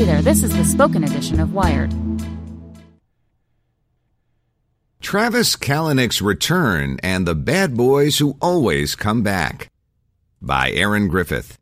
Hey there, this is the spoken edition of Wired. Travis Kalanick's Return and the Bad Boys Who Always Come Back by Erin Griffith.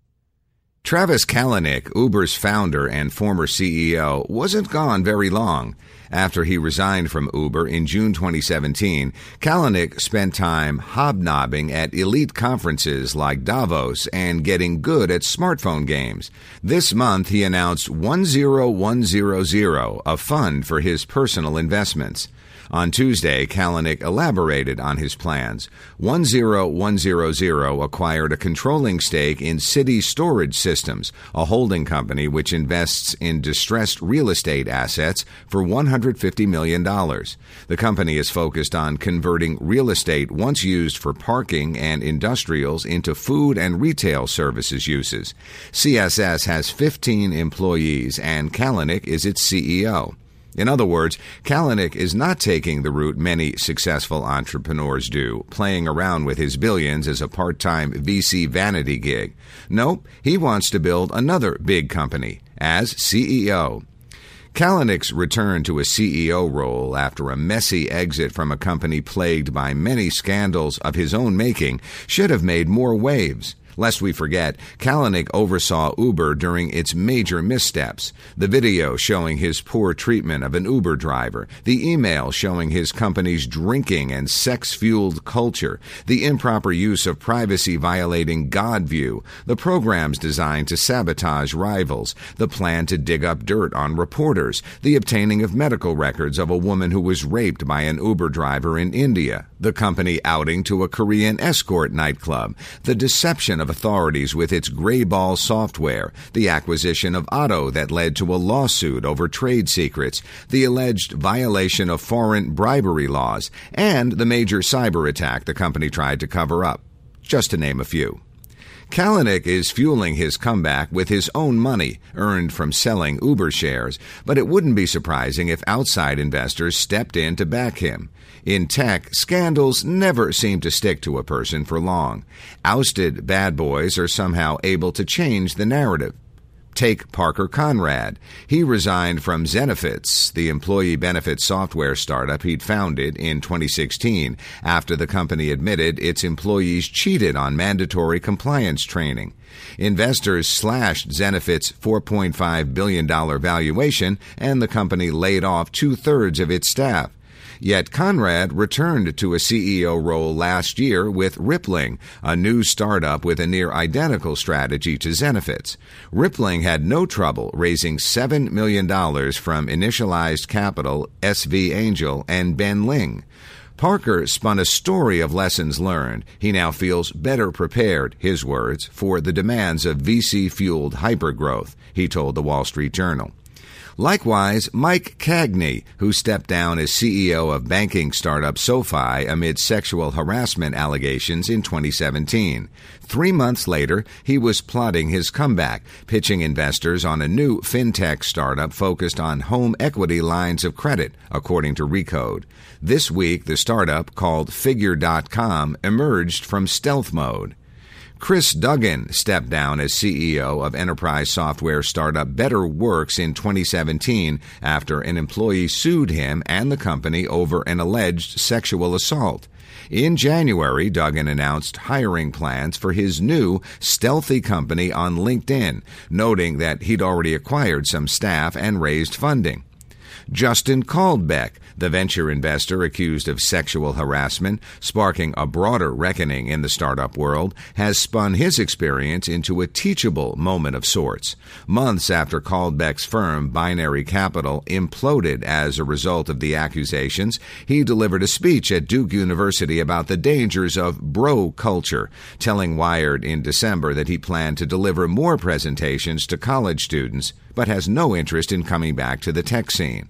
Travis Kalanick, Uber's founder and former CEO, wasn't gone very long. After he resigned from Uber in June 2017, Kalanick spent time hobnobbing at elite conferences like Davos and getting good at smartphone games. This month, he announced 10100, a fund for his personal investments. On Tuesday, Kalanick elaborated on his plans. 10100 acquired a controlling stake in City Storage Systems, a holding company which invests in distressed real estate assets for $150 million. The company is focused on converting real estate once used for parking and industrials into food and retail services uses. CSS has 15 employees and Kalanick is its CEO. In other words, Kalanick is not taking the route many successful entrepreneurs do, playing around with his billions as a part time VC vanity gig. Nope, he wants to build another big company as CEO. Kalanick's return to a CEO role after a messy exit from a company plagued by many scandals of his own making should have made more waves. Lest we forget, Kalanick oversaw Uber during its major missteps. The video showing his poor treatment of an Uber driver, the email showing his company's drinking and sex fueled culture, the improper use of privacy violating Godview, the programs designed to sabotage rivals, the plan to dig up dirt on reporters, the obtaining of medical records of a woman who was raped by an Uber driver in India, the company outing to a Korean escort nightclub, the deception of authorities with its Greyball software, the acquisition of Otto that led to a lawsuit over trade secrets, the alleged violation of foreign bribery laws, and the major cyber attack the company tried to cover up, just to name a few. Kalanick is fueling his comeback with his own money earned from selling Uber shares, but it wouldn't be surprising if outside investors stepped in to back him. In tech, scandals never seem to stick to a person for long. Ousted bad boys are somehow able to change the narrative. Take Parker Conrad. He resigned from Zenefits, the employee benefit software startup he'd founded in 2016, after the company admitted its employees cheated on mandatory compliance training. Investors slashed Zenefits' $4.5 billion valuation, and the company laid off two thirds of its staff. Yet Conrad returned to a CEO role last year with Rippling, a new startup with a near identical strategy to Zenefits. Rippling had no trouble raising $7 million from Initialized Capital, SV Angel, and Ben Ling. Parker spun a story of lessons learned. He now feels better prepared, his words, for the demands of VC fueled hypergrowth, he told the Wall Street Journal. Likewise, Mike Cagney, who stepped down as CEO of banking startup SoFi amid sexual harassment allegations in 2017. Three months later, he was plotting his comeback, pitching investors on a new fintech startup focused on home equity lines of credit, according to Recode. This week, the startup, called Figure.com, emerged from stealth mode. Chris Duggan stepped down as CEO of enterprise software startup BetterWorks in 2017 after an employee sued him and the company over an alleged sexual assault. In January, Duggan announced hiring plans for his new stealthy company on LinkedIn, noting that he'd already acquired some staff and raised funding. Justin Caldbeck, the venture investor accused of sexual harassment, sparking a broader reckoning in the startup world, has spun his experience into a teachable moment of sorts. Months after Caldbeck's firm, Binary Capital, imploded as a result of the accusations, he delivered a speech at Duke University about the dangers of bro culture, telling Wired in December that he planned to deliver more presentations to college students, but has no interest in coming back to the tech scene.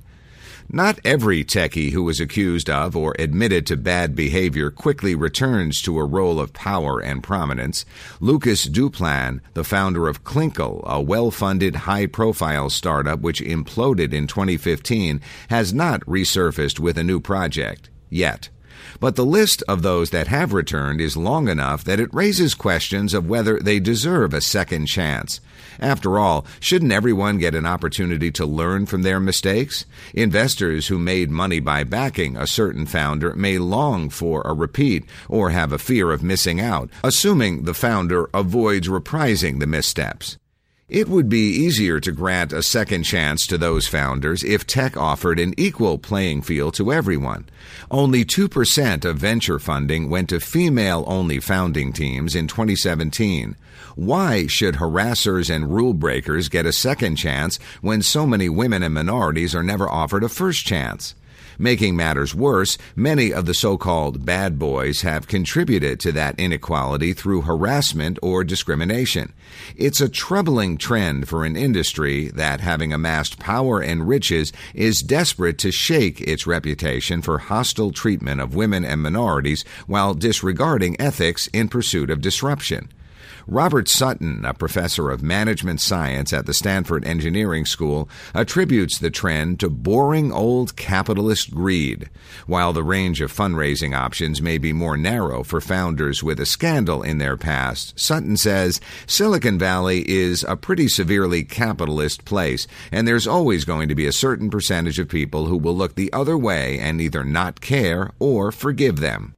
Not every techie who was accused of or admitted to bad behavior quickly returns to a role of power and prominence. Lucas Duplan, the founder of Clinkle, a well funded, high profile startup which imploded in 2015, has not resurfaced with a new project yet. But the list of those that have returned is long enough that it raises questions of whether they deserve a second chance. After all, shouldn't everyone get an opportunity to learn from their mistakes? Investors who made money by backing a certain founder may long for a repeat or have a fear of missing out, assuming the founder avoids reprising the missteps. It would be easier to grant a second chance to those founders if tech offered an equal playing field to everyone. Only 2% of venture funding went to female only founding teams in 2017. Why should harassers and rule breakers get a second chance when so many women and minorities are never offered a first chance? Making matters worse, many of the so-called bad boys have contributed to that inequality through harassment or discrimination. It's a troubling trend for an industry that, having amassed power and riches, is desperate to shake its reputation for hostile treatment of women and minorities while disregarding ethics in pursuit of disruption. Robert Sutton, a professor of management science at the Stanford Engineering School, attributes the trend to boring old capitalist greed. While the range of fundraising options may be more narrow for founders with a scandal in their past, Sutton says Silicon Valley is a pretty severely capitalist place, and there's always going to be a certain percentage of people who will look the other way and either not care or forgive them.